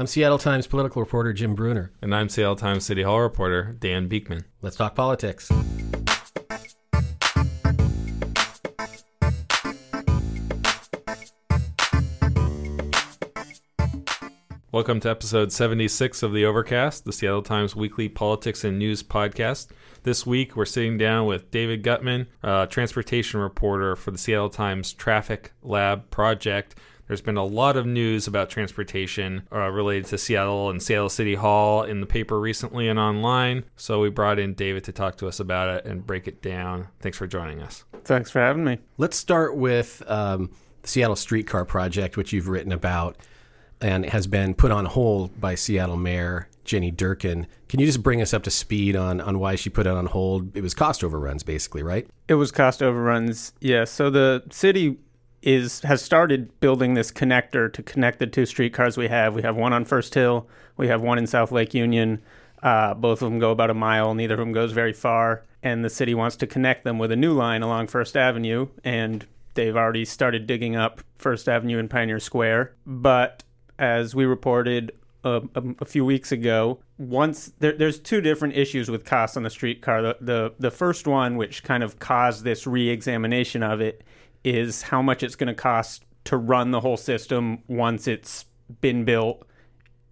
I'm Seattle Times political reporter Jim Brunner. And I'm Seattle Times City Hall reporter Dan Beekman. Let's talk politics. Welcome to episode 76 of The Overcast, the Seattle Times weekly politics and news podcast. This week, we're sitting down with David Gutman, a transportation reporter for the Seattle Times Traffic Lab Project. There's been a lot of news about transportation uh, related to Seattle and Seattle City Hall in the paper recently and online. So we brought in David to talk to us about it and break it down. Thanks for joining us. Thanks for having me. Let's start with um, the Seattle Streetcar Project, which you've written about and has been put on hold by Seattle Mayor Jenny Durkan. Can you just bring us up to speed on, on why she put it on hold? It was cost overruns, basically, right? It was cost overruns, yeah. So the city is has started building this connector to connect the two streetcars we have. We have one on First Hill, we have one in South Lake Union. Uh, both of them go about a mile. Neither of them goes very far, and the city wants to connect them with a new line along First Avenue. And they've already started digging up First Avenue and Pioneer Square, but as we reported a, a, a few weeks ago, once there, there's two different issues with costs on the streetcar. The, the the first one, which kind of caused this re-examination of it, is how much it's going to cost to run the whole system once it's been built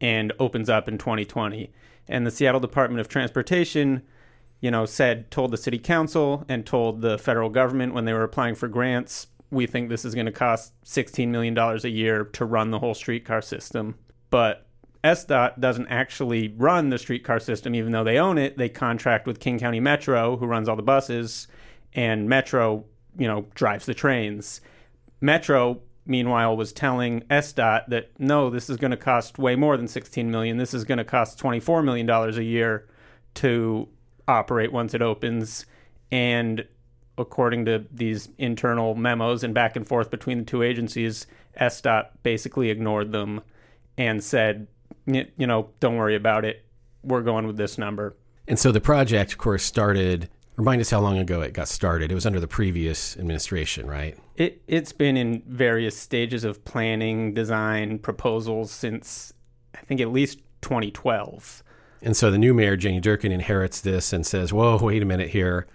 and opens up in 2020. And the Seattle Department of Transportation, you know, said told the city council and told the federal government when they were applying for grants we think this is going to cost $16 million a year to run the whole streetcar system. But SDOT doesn't actually run the streetcar system, even though they own it. They contract with King County Metro, who runs all the buses, and Metro, you know, drives the trains. Metro, meanwhile, was telling SDOT that no, this is going to cost way more than 16 million. This is going to cost 24 million dollars a year to operate once it opens, and according to these internal memos and back and forth between the two agencies, SDOT basically ignored them and said, you know, don't worry about it. We're going with this number. And so the project, of course, started. Remind us how long ago it got started. It was under the previous administration, right? It it's been in various stages of planning, design, proposals since I think at least 2012. And so the new mayor, Jenny Durkan, inherits this and says, "Whoa, wait a minute here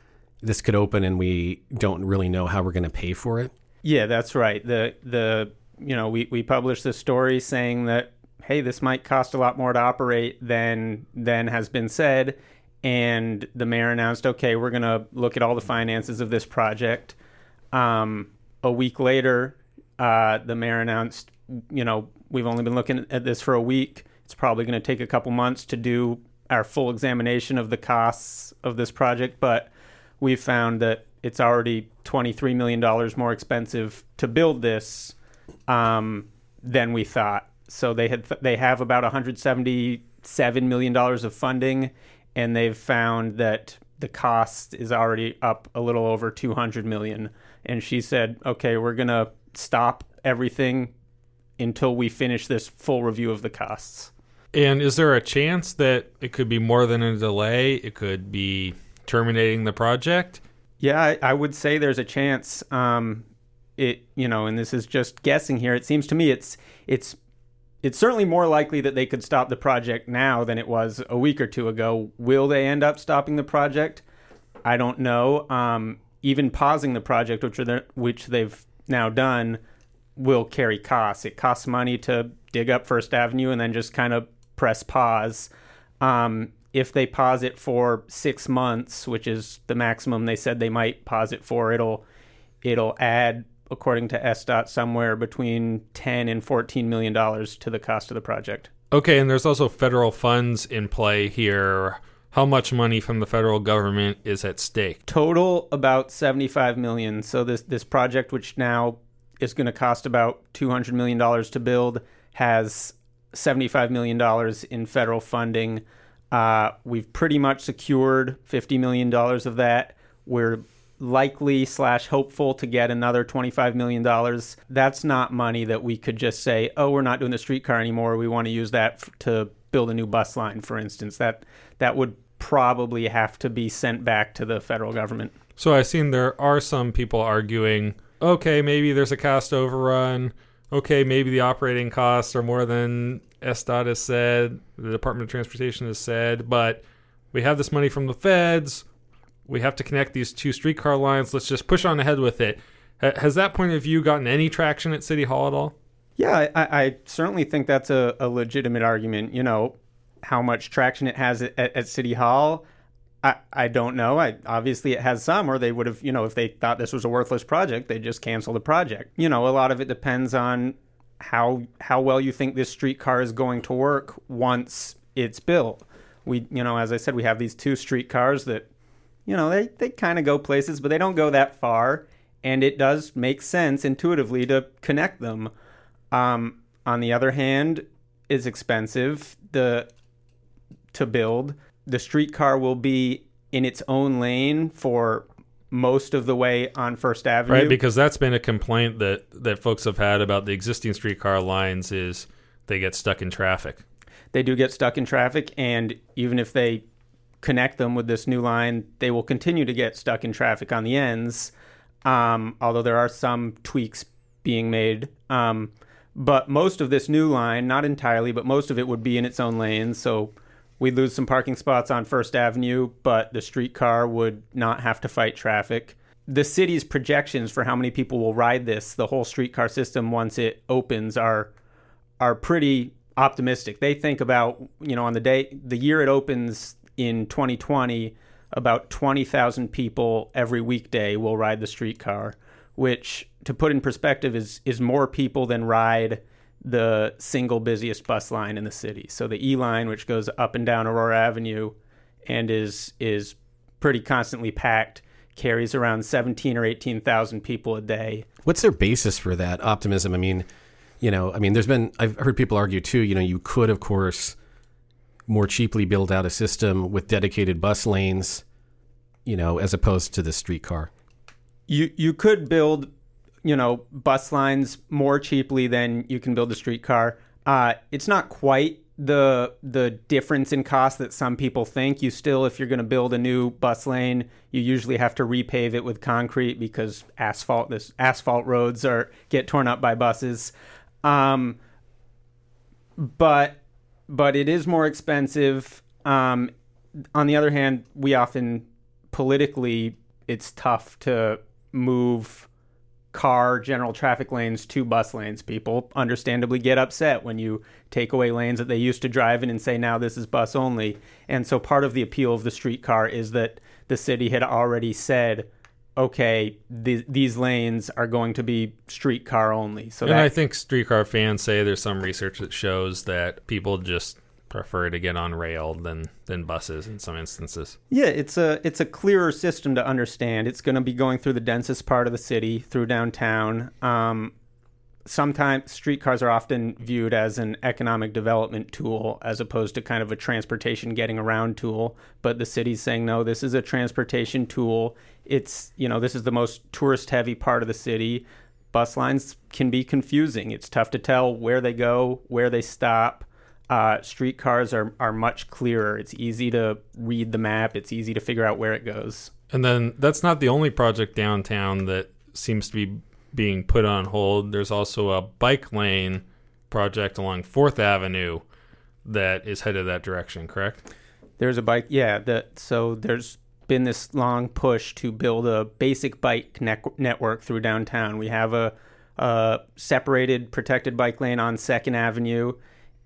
this could open and we don't really know how we're going to pay for it? Yeah, that's right. The the you know we we published this story saying that hey, this might cost a lot more to operate than than has been said, and the mayor announced, okay, we're going to look at all the finances of this project. Um, a week later, uh, the mayor announced, you know, we've only been looking at this for a week. It's probably going to take a couple months to do our full examination of the costs of this project, but we've found that it's already $23 million more expensive to build this um, than we thought. So they had th- they have about 177 million dollars of funding, and they've found that the cost is already up a little over 200 million. And she said, "Okay, we're gonna stop everything until we finish this full review of the costs." And is there a chance that it could be more than a delay? It could be terminating the project? Yeah, I, I would say there's a chance. Um, it you know, and this is just guessing here. It seems to me it's it's it's certainly more likely that they could stop the project now than it was a week or two ago. Will they end up stopping the project? I don't know. Um, even pausing the project, which are which they've now done, will carry costs. It costs money to dig up First Avenue and then just kind of press pause. Um, if they pause it for six months, which is the maximum they said they might pause it for, it'll it'll add, according to SDOT, somewhere between ten and fourteen million dollars to the cost of the project. Okay, and there's also federal funds in play here. How much money from the federal government is at stake? Total about 75 million. So this this project which now is going to cost about 200 million dollars to build has 75 million dollars in federal funding. Uh, we've pretty much secured $50 million of that. We're likely slash hopeful to get another $25 million. That's not money that we could just say, oh, we're not doing the streetcar anymore. We want to use that f- to build a new bus line, for instance. That, that would probably have to be sent back to the federal government. So I've seen there are some people arguing, okay, maybe there's a cost overrun. Okay, maybe the operating costs are more than SDOT has said, the Department of Transportation has said, but we have this money from the feds. We have to connect these two streetcar lines. Let's just push on ahead with it. Has that point of view gotten any traction at City Hall at all? Yeah, I, I certainly think that's a, a, legitimate argument. You know, how much traction it has at, at City Hall, I, I don't know. I, obviously, it has some, or they would have, you know, if they thought this was a worthless project, they just cancel the project. You know, a lot of it depends on how how well you think this streetcar is going to work once it's built. We, you know, as I said, we have these two streetcars that, you know, they they kind of go places, but they don't go that far, and it does make sense intuitively to connect them. Um, on the other hand, is expensive the to build. The streetcar will be in its own lane for most of the way on First Avenue. Right, because that's been a complaint that that folks have had about the existing streetcar lines is they get stuck in traffic. They do get stuck in traffic and even if they connect them with this new line, they will continue to get stuck in traffic on the ends. Um, although there are some tweaks being made. Um, but most of this new line, not entirely, but most of it would be in its own lanes. So we'd lose some parking spots on First Avenue, but the streetcar would not have to fight traffic. The city's projections for how many people will ride this, the whole streetcar system once it opens, are are pretty optimistic. They think about, you know, on the day the year it opens in 2020, about 20,000 people every weekday will ride the streetcar, which to put in perspective is is more people than ride the single busiest bus line in the city. So the E line, which goes up and down Aurora Avenue, and is is pretty constantly packed, carries around seventeen or eighteen thousand people a day. What's their basis for that optimism? I mean, you know, I mean, there's been I've heard people argue too. You know, you could of course more cheaply build out a system with dedicated bus lanes, you know, as opposed to the streetcar. You you could build you know bus lines more cheaply than you can build a streetcar. Uh, it's not quite the the difference in cost that some people think. You still, if you're going to build a new bus lane, you usually have to repave it with concrete because asphalt this asphalt roads are get torn up by buses. Um, but but it is more expensive. Um, on the other hand, we often politically it's tough to move car general traffic lanes to bus lanes. People understandably get upset when you take away lanes that they used to drive in and say now this is bus only. And so part of the appeal of the streetcar is that the city had already said okay, th- these lanes are going to be streetcar only. So and that, I think streetcar fans say there's some research that shows that people just prefer to get on rail than than buses in some instances. Yeah, it's a it's a clearer system to understand. It's going to be going through the densest part of the city, through downtown. Um, sometimes streetcars are often viewed as an economic development tool as opposed to kind of a transportation getting around tool. But the city's saying no, this is a transportation tool. It's you know this is the most tourist heavy part of the city. Bus lines can be confusing. It's tough to tell where they go, where they stop uh, streetcars are, are much clearer. It's easy to read the map, it's easy to figure out where it goes. And then that's not the only project downtown that seems to be being put on hold. There's also a bike lane project along 4th Avenue that is headed that direction, correct? There's a bike, yeah. That so there's been this long push to build a basic bike ne- network through downtown. We have a, a separated protected bike lane on Second Avenue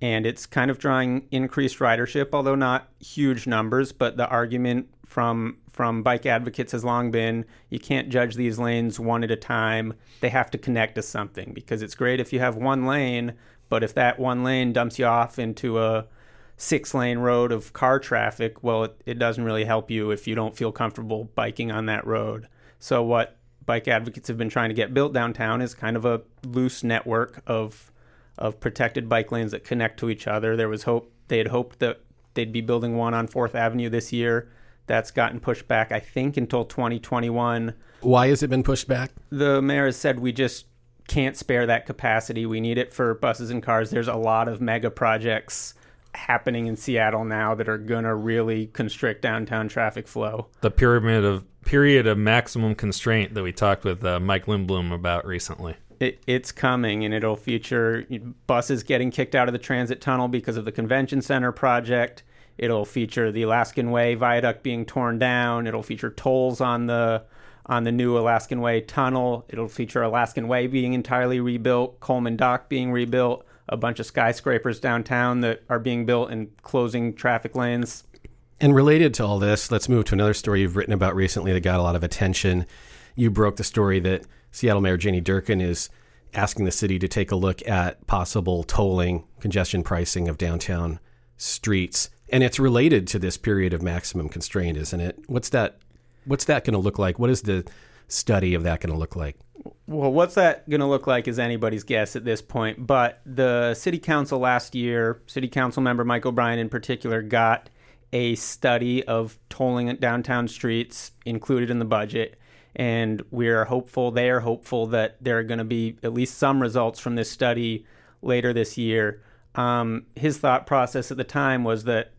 and it's kind of drawing increased ridership, although not huge numbers. But the argument from from bike advocates has long been you can't judge these lanes one at a time. They have to connect to something because it's great if you have one lane, but if that one lane dumps you off into a six lane road of car traffic, well, it, it doesn't really help you if you don't feel comfortable biking on that road. So, what bike advocates have been trying to get built downtown is kind of a loose network of of protected bike lanes that connect to each other. There was hope they had hoped that they'd be building one on Fourth Avenue this year. That's gotten pushed back, I think, until 2021. Why has it been pushed back? The mayor has said we just can't spare that capacity. We need it for buses and cars. There's a lot of mega projects happening in Seattle now that are going to really constrict downtown traffic flow. The pyramid of period of maximum constraint that we talked with uh, Mike Lindblom about recently. It, it's coming, and it'll feature buses getting kicked out of the transit tunnel because of the convention center project. It'll feature the Alaskan Way viaduct being torn down. It'll feature tolls on the on the new Alaskan Way tunnel. It'll feature Alaskan Way being entirely rebuilt, Coleman Dock being rebuilt, a bunch of skyscrapers downtown that are being built and closing traffic lanes. And related to all this, let's move to another story you've written about recently that got a lot of attention. You broke the story that Seattle Mayor Jenny Durkan is asking the city to take a look at possible tolling, congestion pricing of downtown streets. And it's related to this period of maximum constraint, isn't it? What's that what's that going to look like? What is the study of that going to look like? Well, what's that going to look like is anybody's guess at this point. But the city council last year, city council member Mike O'Brien in particular, got a study of tolling downtown streets included in the budget. And we're hopeful, they are hopeful that there are going to be at least some results from this study later this year. Um, his thought process at the time was that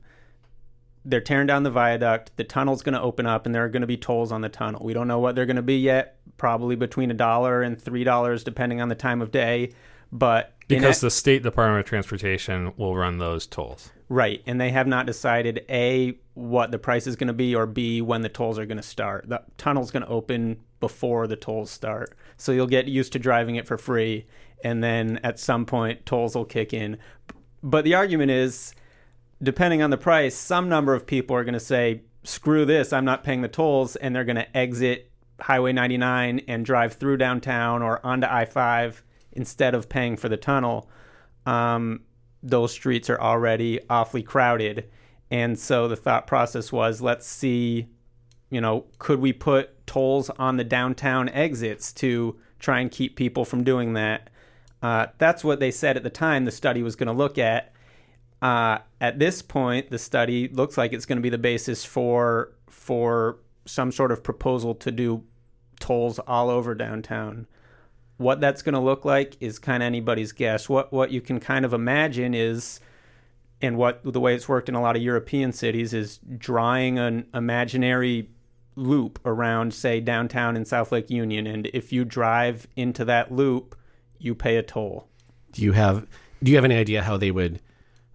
they're tearing down the viaduct. The tunnel's going to open up, and there are going to be tolls on the tunnel. We don't know what they're going to be yet. Probably between a dollar and three dollars, depending on the time of day. But because the state Department of Transportation will run those tolls, right? And they have not decided a what the price is going to be, or b when the tolls are going to start. The tunnel's going to open before the tolls start, so you'll get used to driving it for free, and then at some point tolls will kick in. But the argument is depending on the price, some number of people are going to say, screw this, I'm not paying the tolls, and they're going to exit Highway 99 and drive through downtown or onto I 5 instead of paying for the tunnel. Um, those streets are already awfully crowded. And so the thought process was let's see, you know, could we put tolls on the downtown exits to try and keep people from doing that? Uh, that's what they said at the time the study was going to look at. Uh, at this point, the study looks like it's going to be the basis for for some sort of proposal to do tolls all over downtown. What that's going to look like is kind of anybody's guess. What what you can kind of imagine is, and what the way it's worked in a lot of European cities is drawing an imaginary loop around, say, downtown in South Lake Union, and if you drive into that loop, you pay a toll. Do you have Do you have any idea how they would?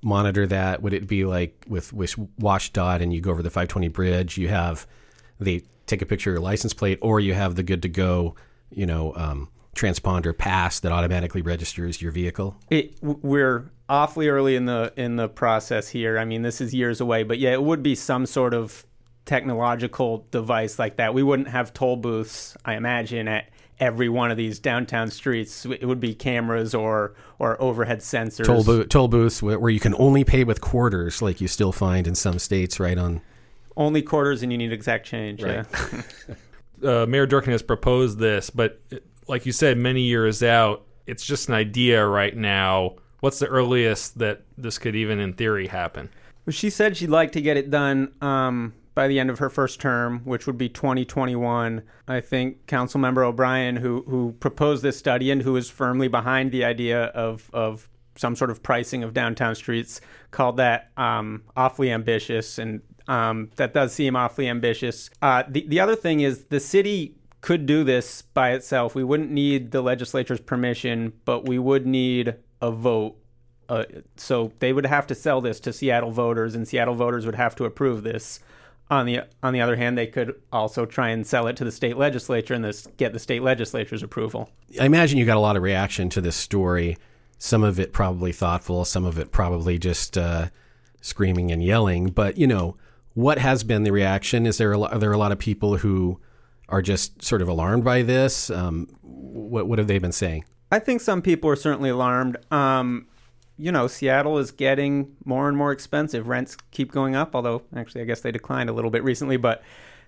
monitor that? Would it be like with with WSDOT and you go over the 520 bridge, you have they take a picture of your license plate, or you have the good to go, you know, um, transponder pass that automatically registers your vehicle? It, we're awfully early in the in the process here. I mean, this is years away, but yeah, it would be some sort of technological device like that. We wouldn't have toll booths, I imagine, at every one of these downtown streets. It would be cameras or or overhead sensors. Toll, bo- toll booths where you can only pay with quarters, like you still find in some states, right on. Only quarters, and you need exact change. Right. Yeah. uh, Mayor Durkan has proposed this, but like you said, many years out, it's just an idea right now. What's the earliest that this could even, in theory, happen? Well, she said she'd like to get it done um, by the end of her first term, which would be 2021. I think Councilmember O'Brien, who who proposed this study and who is firmly behind the idea of of some sort of pricing of downtown streets, called that um, awfully ambitious, and um, that does seem awfully ambitious. Uh, the the other thing is the city could do this by itself. We wouldn't need the legislature's permission, but we would need a vote uh, so they would have to sell this to Seattle voters, and Seattle voters would have to approve this. On the on the other hand, they could also try and sell it to the state legislature and this, get the state legislature's approval. I imagine you got a lot of reaction to this story. Some of it probably thoughtful, some of it probably just uh, screaming and yelling. But you know, what has been the reaction? Is there a, are there a lot of people who are just sort of alarmed by this? Um, what what have they been saying? I think some people are certainly alarmed. Um, you know, Seattle is getting more and more expensive. Rents keep going up, although actually, I guess they declined a little bit recently. But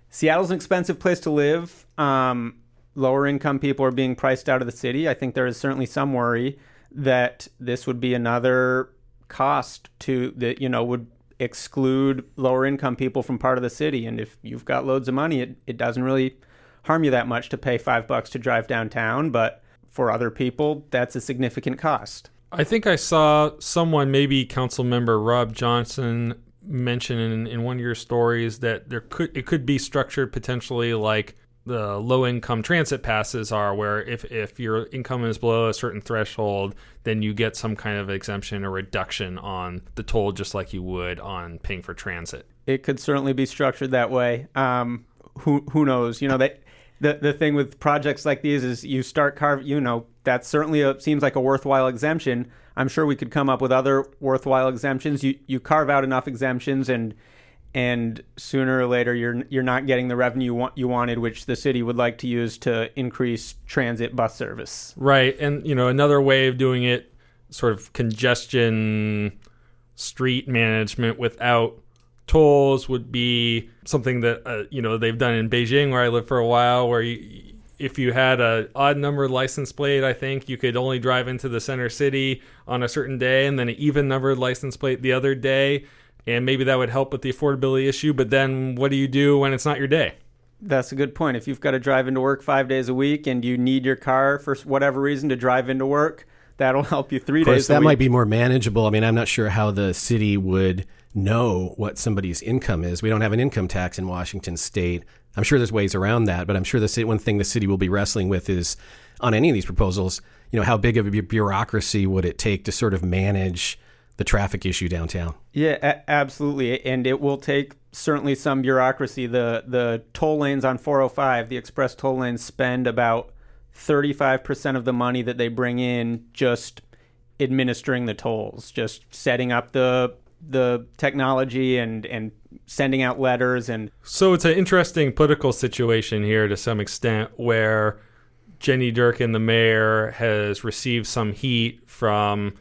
Seattle's an expensive place to live. Um, lower income people are being priced out of the city. I think there is certainly some worry that this would be another cost to that you know would exclude lower income people from part of the city. And if you've got loads of money, it, it doesn't really harm you that much to pay five bucks to drive downtown. But for other people, that's a significant cost. I think I saw someone, maybe Council Member Rob Johnson, mention in, in one of your stories that there could it could be structured potentially like the low income transit passes are, where if, if your income is below a certain threshold, then you get some kind of exemption or reduction on the toll, just like you would on paying for transit. It could certainly be structured that way. Um, who who knows? You know that the the thing with projects like these is you start carve. You know that certainly a, seems like a worthwhile exemption. I'm sure we could come up with other worthwhile exemptions. You you carve out enough exemptions and and sooner or later you're you're not getting the revenue you, want, you wanted, which the city would like to use to increase transit bus service. Right, and you know another way of doing it, sort of congestion street management without tolls would be something that uh, you know they've done in Beijing, where I lived for a while, where you, if you had a odd numbered license plate, I think you could only drive into the center city on a certain day, and then an even numbered license plate the other day and maybe that would help with the affordability issue. But then, what do you do when it's not your day? That's a good point. If you've got to drive into work five days a week and you need your car for whatever reason to drive into work, that'll help you three of course, days. That might be more manageable. I mean, I'm not sure how the city would know what somebody's income is. We don't have an income tax in Washington State. I'm sure there's ways around that, but I'm sure the one thing the city will be wrestling with is on any of these proposals. You know, how big of a bureaucracy would it take to sort of manage the traffic issue downtown. Yeah, a- absolutely, and it will take certainly some bureaucracy. The the toll lanes on 405, the express toll lanes, spend about 35% of the money that they bring in just administering the tolls, just setting up the the technology and and sending out letters and so it's an interesting political situation here to some extent where Jenny Durkan the mayor has received some heat from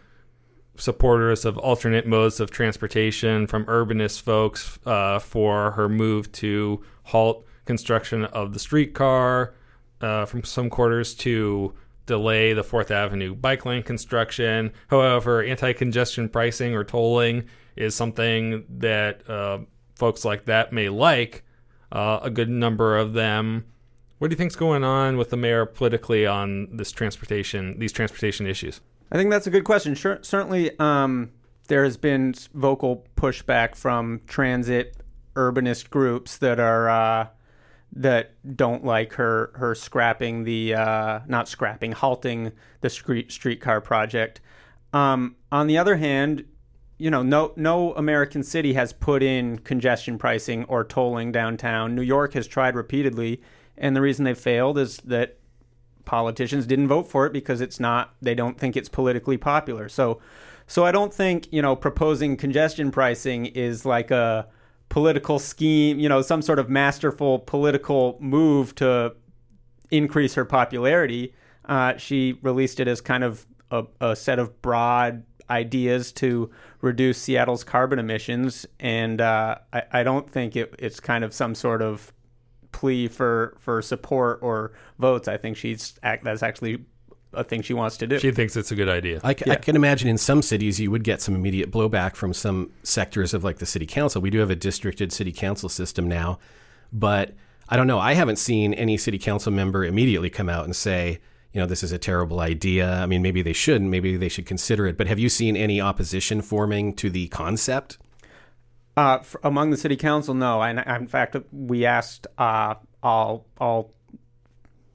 supporters of alternate modes of transportation, from urbanist folks uh, for her move to halt construction of the streetcar, uh, from some quarters to delay the Fourth Avenue bike lane construction. However, anti congestion pricing or tolling is something that uh, folks like that may like. Uh, a good number of them. What do you think's going on with the mayor politically on this transportation, these transportation issues? I think that's a good question. Sure, certainly, um, there has been vocal pushback from transit urbanist groups that are uh, that don't like her her scrapping the uh, not scrapping halting the street streetcar project. Um, on the other hand, you know, no no American city has put in congestion pricing or tolling downtown. New York has tried repeatedly, and the reason they failed is that politicians didn't vote for it because it's not they don't think it's politically popular. So so I don't think, you know, proposing congestion pricing is like a political scheme, you know, some sort of masterful political move to increase her popularity. Uh, she released it as kind of a, a set of broad ideas to reduce Seattle's carbon emissions, and uh, I, I, don't think it, it's kind of some sort of plea for for support or votes. I think she's that's actually a thing she wants to do. She thinks it's a good idea. I, yeah. I, can imagine in some cities you would get some immediate blowback from some sectors of like the city council. We do have a districted city council system now, but I don't know. I haven't seen any city council member immediately come out and say, you know, this is a terrible idea. I mean, maybe they shouldn't. Maybe they should consider it. But have you seen any opposition forming to the concept? Uh, for, among the city council, no. And in fact, we asked uh, all all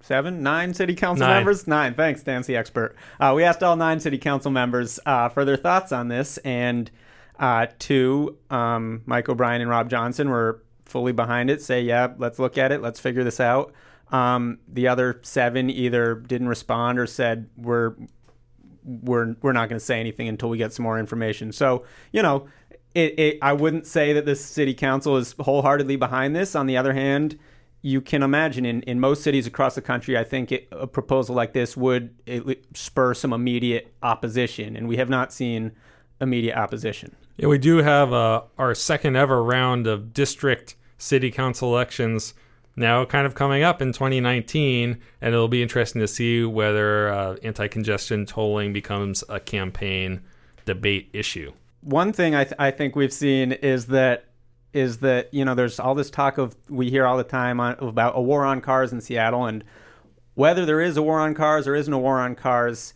seven, nine city council nine. members. Nine. Thanks, Dan's the expert. Uh, we asked all nine city council members uh, for their thoughts on this, and uh, two, um, Mike O'Brien and Rob Johnson, were fully behind it. Say, yeah, let's look at it. Let's figure this out. Um, the other seven either didn't respond or said we're we're we're not going to say anything until we get some more information. So you know, it, it, I wouldn't say that the city council is wholeheartedly behind this. On the other hand, you can imagine in, in most cities across the country, I think it, a proposal like this would spur some immediate opposition, and we have not seen immediate opposition. Yeah, we do have uh, our second ever round of district city council elections now kind of coming up in 2019, and it'll be interesting to see whether uh, anti congestion tolling becomes a campaign debate issue. One thing I, th- I think we've seen is that is that you know there's all this talk of we hear all the time on, about a war on cars in Seattle and whether there is a war on cars or isn't a war on cars,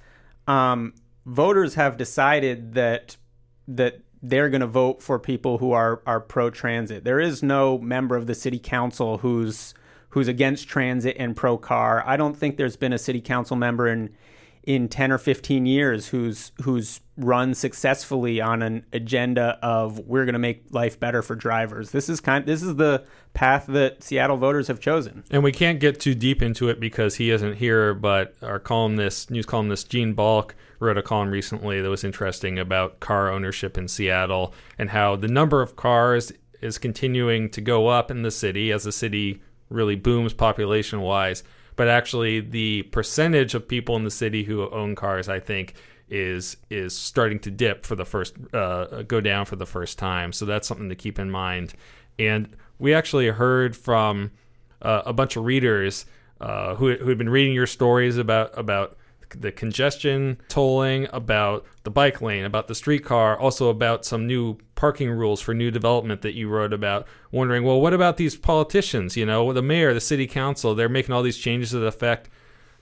um, voters have decided that that they're going to vote for people who are are pro transit. There is no member of the city council who's who's against transit and pro car. I don't think there's been a city council member in in 10 or 15 years who's who's run successfully on an agenda of we're going to make life better for drivers. This is kind this is the path that Seattle voters have chosen. And we can't get too deep into it because he isn't here, but our columnist, news columnist Gene Balk wrote a column recently that was interesting about car ownership in Seattle and how the number of cars is continuing to go up in the city as the city really booms population wise but actually the percentage of people in the city who own cars, I think, is is starting to dip for the first uh, go down for the first time. So that's something to keep in mind. And we actually heard from uh, a bunch of readers uh, who who had been reading your stories about about the congestion tolling, about the bike lane, about the streetcar, also about some new parking rules for new development that you wrote about. Wondering, well, what about these politicians? You know, the mayor, the city council, they're making all these changes that affect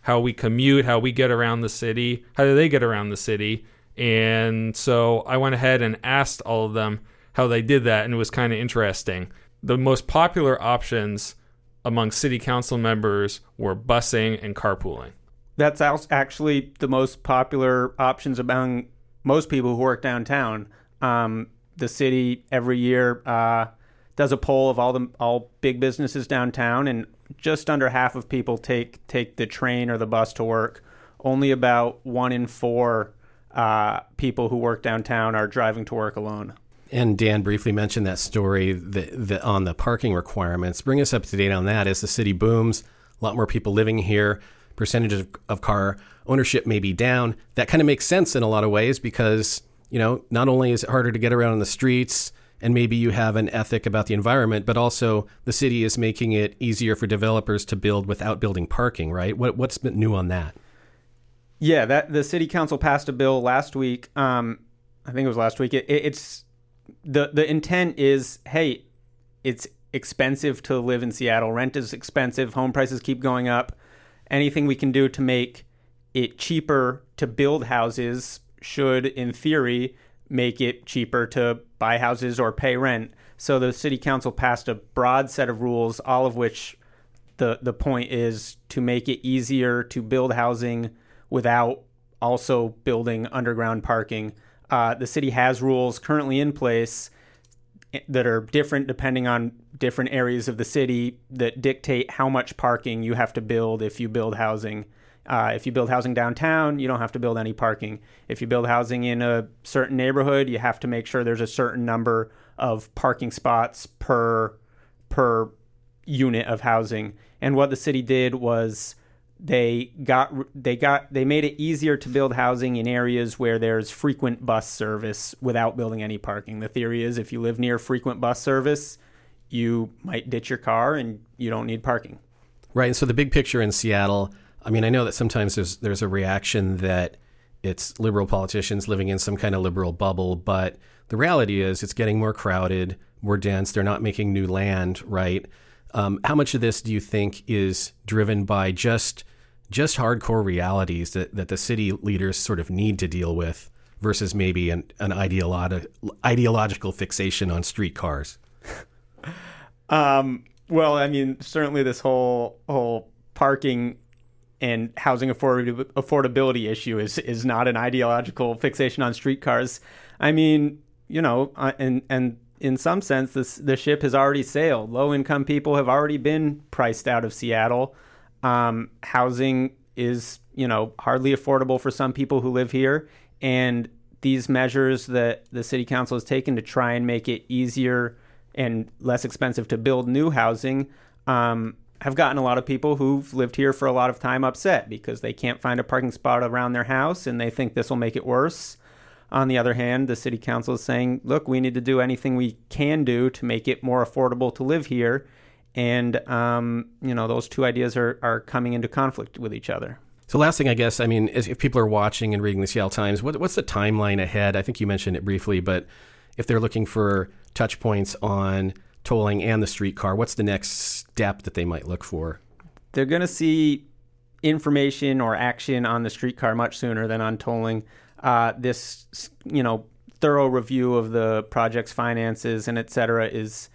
how we commute, how we get around the city, how do they get around the city? And so I went ahead and asked all of them how they did that, and it was kind of interesting. The most popular options among city council members were busing and carpooling that's actually the most popular options among most people who work downtown. Um, the city every year uh, does a poll of all the all big businesses downtown, and just under half of people take take the train or the bus to work. Only about one in four uh, people who work downtown are driving to work alone. And Dan briefly mentioned that story that, that on the parking requirements. Bring us up to date on that. As the city booms, a lot more people living here percentage of, of car ownership may be down. That kind of makes sense in a lot of ways because, you know, not only is it harder to get around on the streets and maybe you have an ethic about the environment, but also the city is making it easier for developers to build without building parking, right? What, what's new on that? Yeah, that the city council passed a bill last week. Um, I think it was last week. It, it, it's the the intent is, hey, it's expensive to live in Seattle. Rent is expensive. Home prices keep going up anything we can do to make it cheaper to build houses should, in theory, make it cheaper to buy houses or pay rent. So the city council passed a broad set of rules, all of which the the point is to make it easier to build housing without also building underground parking. Uh, the city has rules currently in place that are different depending on different areas of the city that dictate how much parking you have to build if you build housing. Uh, if you build housing downtown, you don't have to build any parking. If you build housing in a certain neighborhood, you have to make sure there's a certain number of parking spots per per unit of housing. And what the city did was they got they got they made it easier to build housing in areas where there's frequent bus service without building any parking. The theory is if you live near frequent bus service, you might ditch your car and you don't need parking. Right. And so the big picture in Seattle, I mean, I know that sometimes there's there's a reaction that it's liberal politicians living in some kind of liberal bubble, but the reality is it's getting more crowded, more dense. They're not making new land, right? Um, how much of this do you think is driven by just just hardcore realities that, that the city leaders sort of need to deal with versus maybe an, an ideolo- ideological fixation on streetcars? um, well, I mean, certainly this whole whole parking and housing affordability issue is is not an ideological fixation on streetcars. I mean, you know, uh, and and in some sense, this the ship has already sailed. Low income people have already been priced out of Seattle. Um, housing is, you know, hardly affordable for some people who live here, and these measures that the city council has taken to try and make it easier and less expensive to build new housing um, have gotten a lot of people who've lived here for a lot of time upset because they can't find a parking spot around their house and they think this will make it worse. On the other hand, the city council is saying, look, we need to do anything we can do to make it more affordable to live here and um, you know those two ideas are are coming into conflict with each other. So last thing, I guess, I mean, if people are watching and reading the Seattle Times, what, what's the timeline ahead? I think you mentioned it briefly, but if they're looking for touch points on tolling and the streetcar, what's the next step that they might look for? They're going to see information or action on the streetcar much sooner than on tolling. Uh, this, you know, thorough review of the project's finances and et cetera is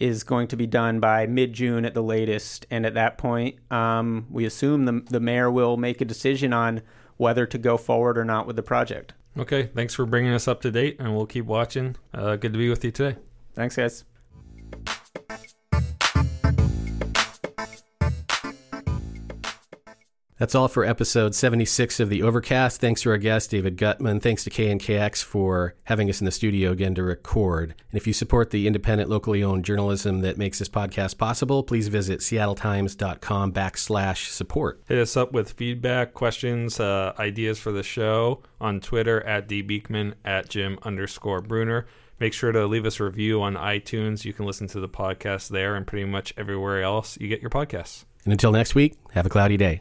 is going to be done by mid June at the latest. And at that point, um, we assume the, the mayor will make a decision on whether to go forward or not with the project. Okay, thanks for bringing us up to date, and we'll keep watching. Uh, good to be with you today. Thanks, guys. That's all for episode 76 of The Overcast. Thanks to our guest, David Gutman. Thanks to KNKX for having us in the studio again to record. And if you support the independent, locally owned journalism that makes this podcast possible, please visit seattletimes.com backslash support. Hit us up with feedback, questions, uh, ideas for the show on Twitter at dbeekman, at Jim underscore Brunner. Make sure to leave us a review on iTunes. You can listen to the podcast there and pretty much everywhere else you get your podcasts. And until next week, have a cloudy day.